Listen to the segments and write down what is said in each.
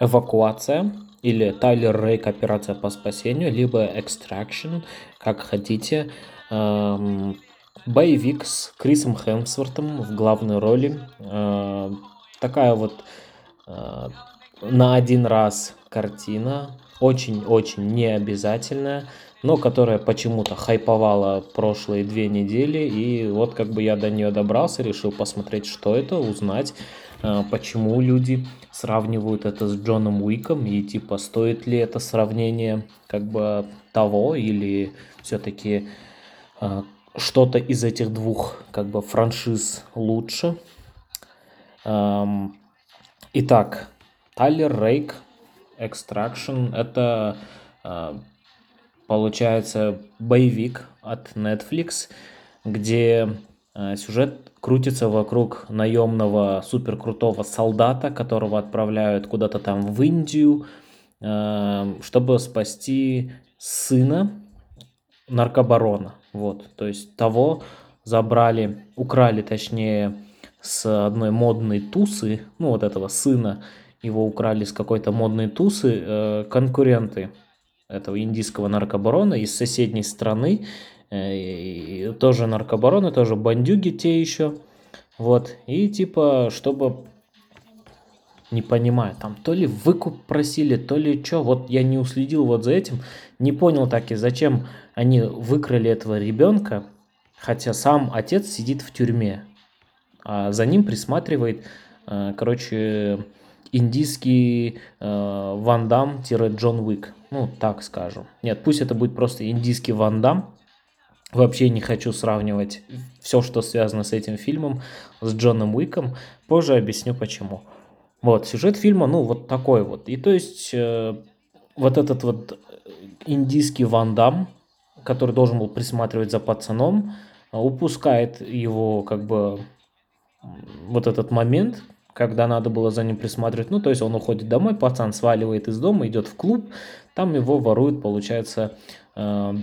эвакуация или Тайлер Рейк операция по спасению, либо Extraction, как хотите. Эм, боевик с Крисом Хемсвортом в главной роли. Э, такая вот э, на один раз картина, очень-очень необязательная, но которая почему-то хайповала прошлые две недели, и вот как бы я до нее добрался, решил посмотреть, что это, узнать, э, почему люди сравнивают это с Джоном Уиком, и типа стоит ли это сравнение как бы того, или все-таки э, что-то из этих двух как бы франшиз лучше. Эм, итак, Тайлер Рейк Extraction это э, получается боевик от Netflix, где э, сюжет крутится вокруг наемного суперкрутого солдата, которого отправляют куда-то там в Индию, э, чтобы спасти сына наркобарона. Вот, то есть того забрали, украли, точнее, с одной модной тусы, ну вот этого сына, его украли с какой-то модной тусы э, конкуренты этого индийского наркобарона из соседней страны, э, тоже наркобароны, тоже бандюги те еще, вот, и типа, чтобы не понимаю, там то ли выкуп просили, то ли что, вот я не уследил вот за этим, не понял так и зачем они выкрали этого ребенка, хотя сам отец сидит в тюрьме, а за ним присматривает, э, короче, индийский э, Ван Дам-Джон Уик. Ну, так скажем. Нет, пусть это будет просто индийский Ван Дам. Вообще не хочу сравнивать все, что связано с этим фильмом, с Джоном Уиком. Позже объясню почему. Вот, сюжет фильма, ну, вот такой вот. И то есть, э, вот этот вот индийский Ван Дам, который должен был присматривать за пацаном, упускает его, как бы, вот этот момент, когда надо было за ним присматривать. Ну, то есть он уходит домой, пацан сваливает из дома, идет в клуб, там его воруют, получается, э,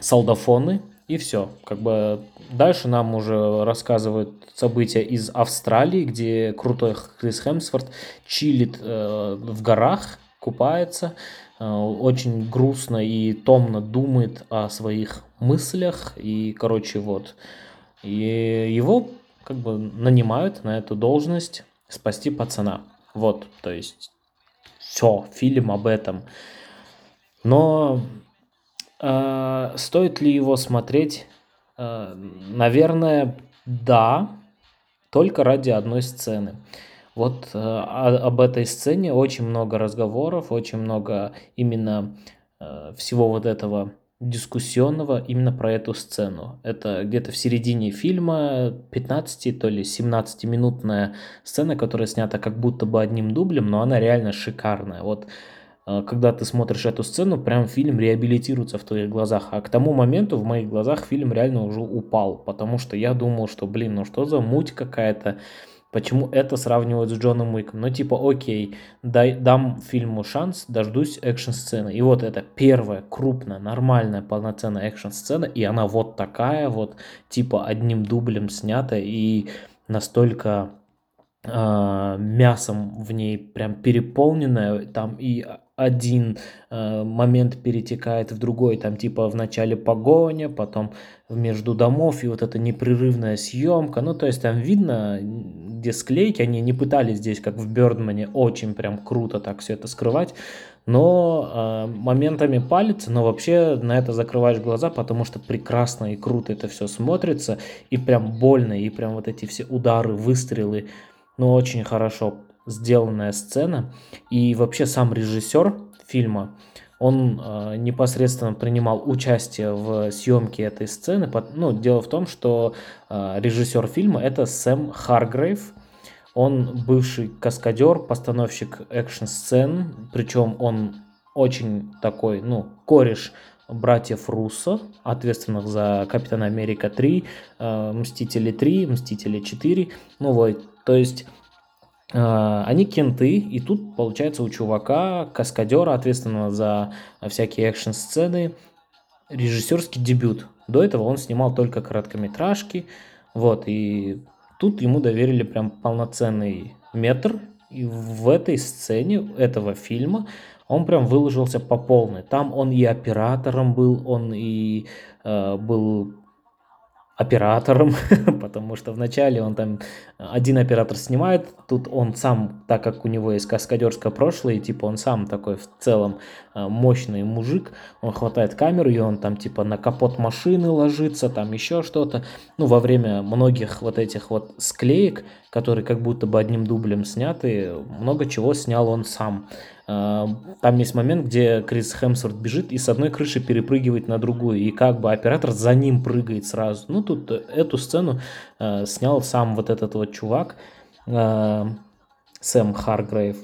солдафоны, и все. Как бы дальше нам уже рассказывают события из Австралии, где крутой Крис Хемсворт чилит э, в горах, купается, э, очень грустно и томно думает о своих мыслях. И, короче, вот. И его как бы нанимают на эту должность спасти пацана. Вот, то есть все, фильм об этом. Но э, стоит ли его смотреть? Э, наверное, да, только ради одной сцены. Вот э, об этой сцене очень много разговоров, очень много именно э, всего вот этого дискуссионного именно про эту сцену. Это где-то в середине фильма 15, то ли 17-минутная сцена, которая снята как будто бы одним дублем, но она реально шикарная. Вот э, когда ты смотришь эту сцену, прям фильм реабилитируется в твоих глазах. А к тому моменту в моих глазах фильм реально уже упал, потому что я думал, что, блин, ну что за муть какая-то, Почему это сравнивают с Джоном Уиком? Ну, типа, окей, дай, дам фильму шанс, дождусь экшн-сцены. И вот это первая крупная, нормальная, полноценная экшн-сцена, и она вот такая вот, типа, одним дублем снята, и настолько э, мясом в ней прям переполненная, там и один э, момент перетекает в другой, там типа в начале погоня, потом между домов и вот эта непрерывная съемка, ну то есть там видно, где склейки, они не пытались здесь, как в Бёрдмане, очень прям круто так все это скрывать, но э, моментами палится, но вообще на это закрываешь глаза, потому что прекрасно и круто это все смотрится, и прям больно, и прям вот эти все удары, выстрелы, ну очень хорошо сделанная сцена. И вообще сам режиссер фильма, он э, непосредственно принимал участие в съемке этой сцены. Ну, дело в том, что э, режиссер фильма это Сэм Харгрейв. Он бывший каскадер, постановщик экшн-сцен, причем он очень такой, ну, кореш братьев Руссо, ответственных за Капитана Америка 3, э, Мстители 3, Мстители 4. Ну вот, то есть они кенты, и тут, получается, у чувака, каскадера, ответственного за всякие экшн-сцены, режиссерский дебют. До этого он снимал только короткометражки, вот, и тут ему доверили прям полноценный метр, И в этой сцене этого фильма он прям выложился по полной. Там он и оператором был, он и э, был оператором, потому что вначале он там один оператор снимает, тут он сам, так как у него есть каскадерское прошлое, типа он сам такой в целом э, мощный мужик, он хватает камеру и он там типа на капот машины ложится, там еще что-то. Ну, во время многих вот этих вот склеек, которые как будто бы одним дублем сняты, много чего снял он сам. Там есть момент, где Крис Хемсворт бежит и с одной крыши перепрыгивает на другую, и как бы оператор за ним прыгает сразу. Ну, тут эту сцену э, снял сам вот этот вот чувак, э, Сэм Харгрейв.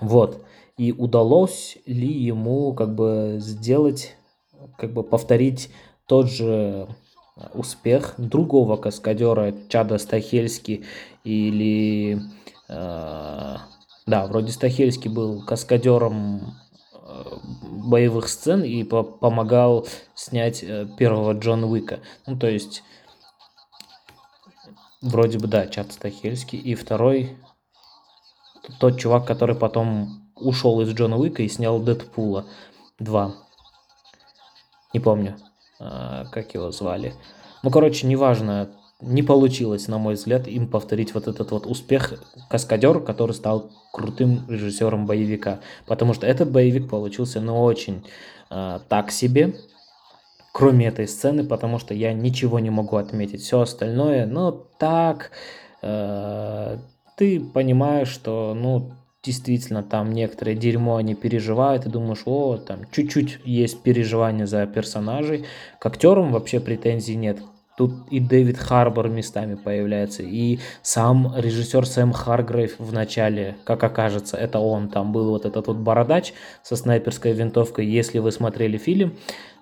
Вот. И удалось ли ему как бы сделать, как бы повторить тот же успех другого каскадера Чада Стахельски или э, да, вроде Стахельский был каскадером э, боевых сцен и по помогал снять э, первого Джон Уика. Ну, то есть, вроде бы, да, Чад Стахельский. И второй, тот чувак, который потом ушел из Джона Уика и снял Дэдпула 2. Не помню, э, как его звали. Ну, короче, неважно, не получилось, на мой взгляд, им повторить вот этот вот успех каскадер, который стал крутым режиссером боевика. Потому что этот боевик получился, ну, очень э, так себе, кроме этой сцены, потому что я ничего не могу отметить. Все остальное, ну, так, э, ты понимаешь, что, ну, действительно, там некоторое дерьмо они переживают, и думаешь, о, там чуть-чуть есть переживания за персонажей. К актерам вообще претензий нет. Тут и Дэвид Харбор местами появляется, и сам режиссер Сэм Харгрейв в начале, как окажется, это он. Там был вот этот вот бородач со снайперской винтовкой. Если вы смотрели фильм,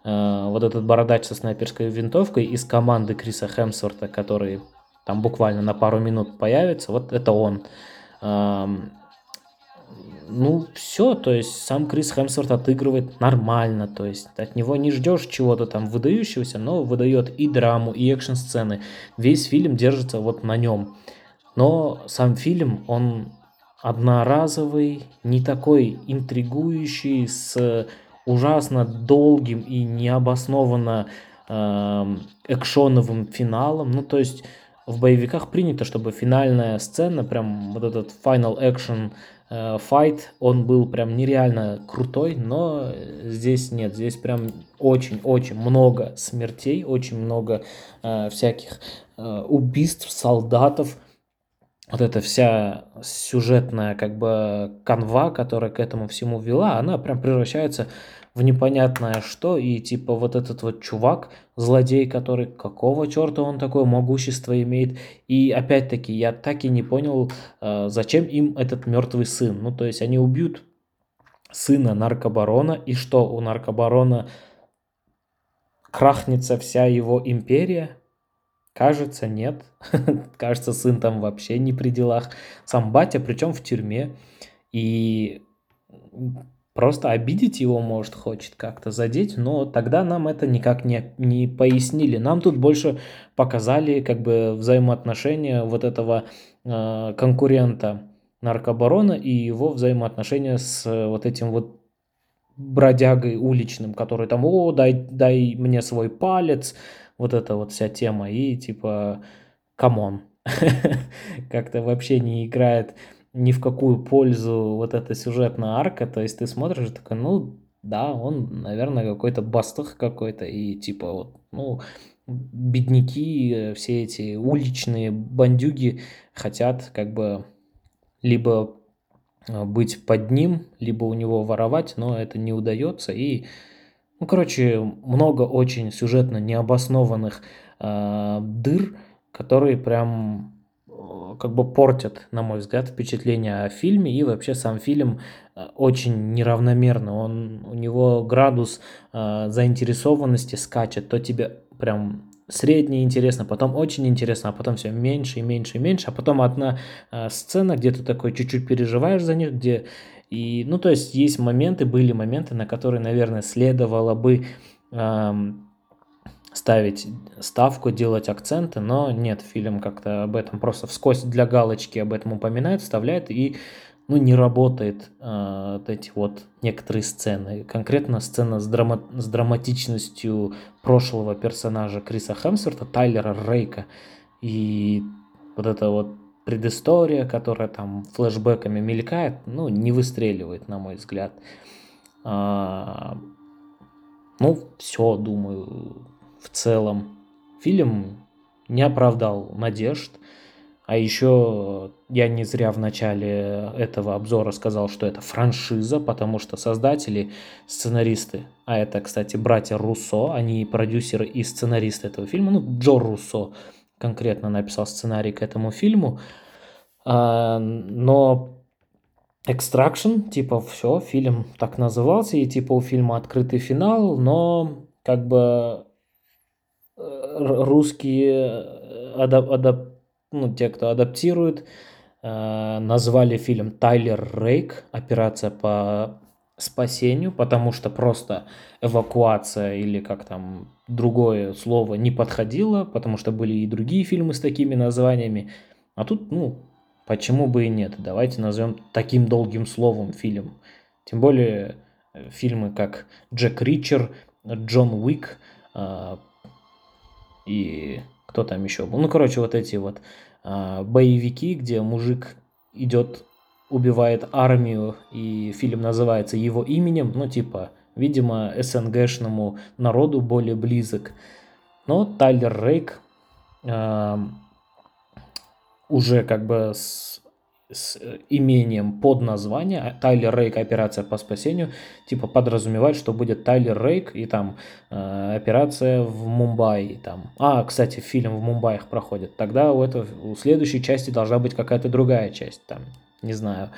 э, вот этот бородач со снайперской винтовкой из команды Криса Хемсворта, который там буквально на пару минут появится, вот это он. Ну, все, то есть сам Крис Хемсворт отыгрывает нормально, то есть от него не ждешь чего-то там выдающегося, но выдает и драму, и экшн-сцены. Весь фильм держится вот на нем. Но сам фильм, он одноразовый, не такой интригующий, с ужасно долгим и необоснованно э, экшоновым финалом. Ну, то есть в боевиках принято, чтобы финальная сцена, прям вот этот final action файт, он был прям нереально крутой, но здесь нет, здесь прям очень-очень много смертей, очень много э, всяких э, убийств солдатов, вот эта вся сюжетная как бы канва, которая к этому всему вела, она прям превращается в непонятное что, и типа вот этот вот чувак, злодей, который какого черта он такое могущество имеет, и опять-таки я так и не понял, э, зачем им этот мертвый сын, ну то есть они убьют сына наркобарона, и что у наркобарона крахнется вся его империя, Кажется, нет. Кажется, сын там вообще не при делах. Сам батя, причем в тюрьме. И Просто обидеть его, может, хочет как-то задеть, но тогда нам это никак не, не пояснили. Нам тут больше показали как бы взаимоотношения вот этого э, конкурента наркобарона и его взаимоотношения с э, вот этим вот бродягой уличным, который там, о, дай, дай мне свой палец, вот эта вот вся тема, и типа, come on, как-то вообще не играет ни в какую пользу вот эта сюжетная арка, то есть ты смотришь такой, ну, да, он, наверное, какой-то бастах какой-то, и типа вот, ну, бедняки, э, все эти уличные бандюги хотят как бы либо э, быть под ним, либо у него воровать, но это не удается. И, ну, короче, много очень сюжетно необоснованных э, дыр, которые прям как бы портят, на мой взгляд, впечатление о фильме, и вообще сам фильм э, очень неравномерный, он, у него градус э, заинтересованности скачет, то тебе прям средне интересно, потом очень интересно, а потом все меньше и меньше и меньше, а потом одна э, сцена, где ты такой чуть-чуть переживаешь за них, где и, ну, то есть есть моменты, были моменты, на которые, наверное, следовало бы эм, ставить ставку, делать акценты, но нет, фильм как-то об этом просто вскользь для галочки об этом упоминает, вставляет и ну, не работает э, эти вот некоторые сцены. Конкретно сцена с, драма с драматичностью прошлого персонажа Криса Хемсворта, Тайлера Рейка. И вот эта вот предыстория, которая там флешбеками мелькает, ну, не выстреливает, на мой взгляд. А, ну, все, думаю, в целом. Фильм не оправдал надежд. А еще я не зря в начале этого обзора сказал, что это франшиза, потому что создатели, сценаристы, а это, кстати, братья Руссо, они продюсеры и сценаристы этого фильма, ну, Джо Руссо конкретно написал сценарий к этому фильму, а, но Extraction, типа, все, фильм так назывался, и типа у фильма открытый финал, но как бы русские э, адап, адап, ну, те, кто адаптирует, э, назвали фильм Тайлер Рейк, операция по спасению, потому что просто эвакуация или как там другое слово не подходило, потому что были и другие фильмы с такими названиями. А тут, ну, почему бы и нет? Давайте назовем таким долгим словом фильм. Тем более э, фильмы как Джек Ричер, Джон Уик и кто там еще был. Ну, короче, вот эти вот э, боевики, где мужик идет убивает армию, и фильм называется его именем, ну, типа, видимо, СНГшному народу более близок. Но Тайлер Рейк э, уже как бы с, с имением под название Тайлер Рейк операция по спасению типа подразумевает, что будет Тайлер Рейк и там э, операция в Мумбаи там. А, кстати, фильм в Мумбаях проходит. Тогда у этого у следующей части должна быть какая-то другая часть там не знаю,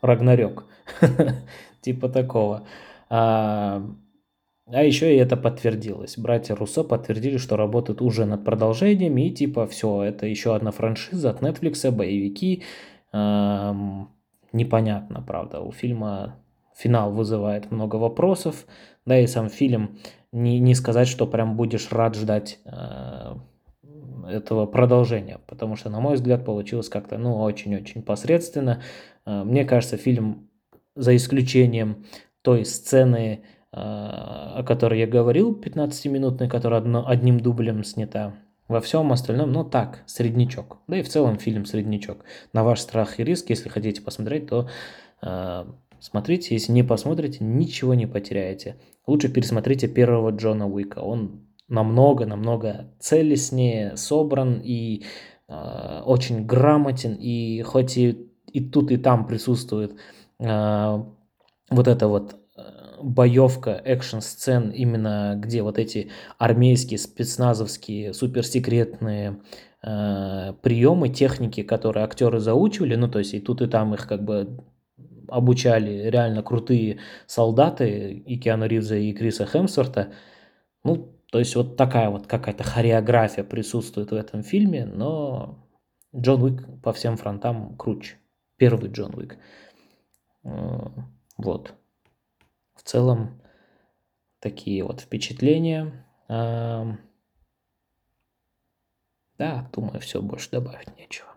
Рагнарёк, типа такого. А, еще и это подтвердилось. Братья Руссо подтвердили, что работают уже над продолжением, и типа все, это еще одна франшиза от Netflix, боевики. А, непонятно, правда, у фильма финал вызывает много вопросов, да и сам фильм, не, не сказать, что прям будешь рад ждать а, этого продолжения, потому что, на мой взгляд, получилось как-то, ну, очень-очень посредственно. А, мне кажется, фильм, за исключением той сцены, о которой я говорил, 15-минутной, которая одно, одним дублем снята, во всем остальном, ну так, среднячок. Да и в целом фильм среднячок. На ваш страх и риск, если хотите посмотреть, то э, смотрите. Если не посмотрите, ничего не потеряете. Лучше пересмотрите первого Джона Уика. Он намного-намного целостнее собран и э, очень грамотен, и хоть и, и тут, и там присутствует э, вот эта вот э, боевка, экшн-сцен, именно где вот эти армейские, спецназовские, суперсекретные э, приемы, техники, которые актеры заучивали, ну, то есть и тут, и там их как бы обучали реально крутые солдаты, и Киану Ривза, и Криса Хемсворта, ну, то есть вот такая вот какая-то хореография присутствует в этом фильме, но Джон Уик по всем фронтам круче. Первый Джон Уик. Э, вот. В целом такие вот впечатления. Да, думаю, все, больше добавить нечего.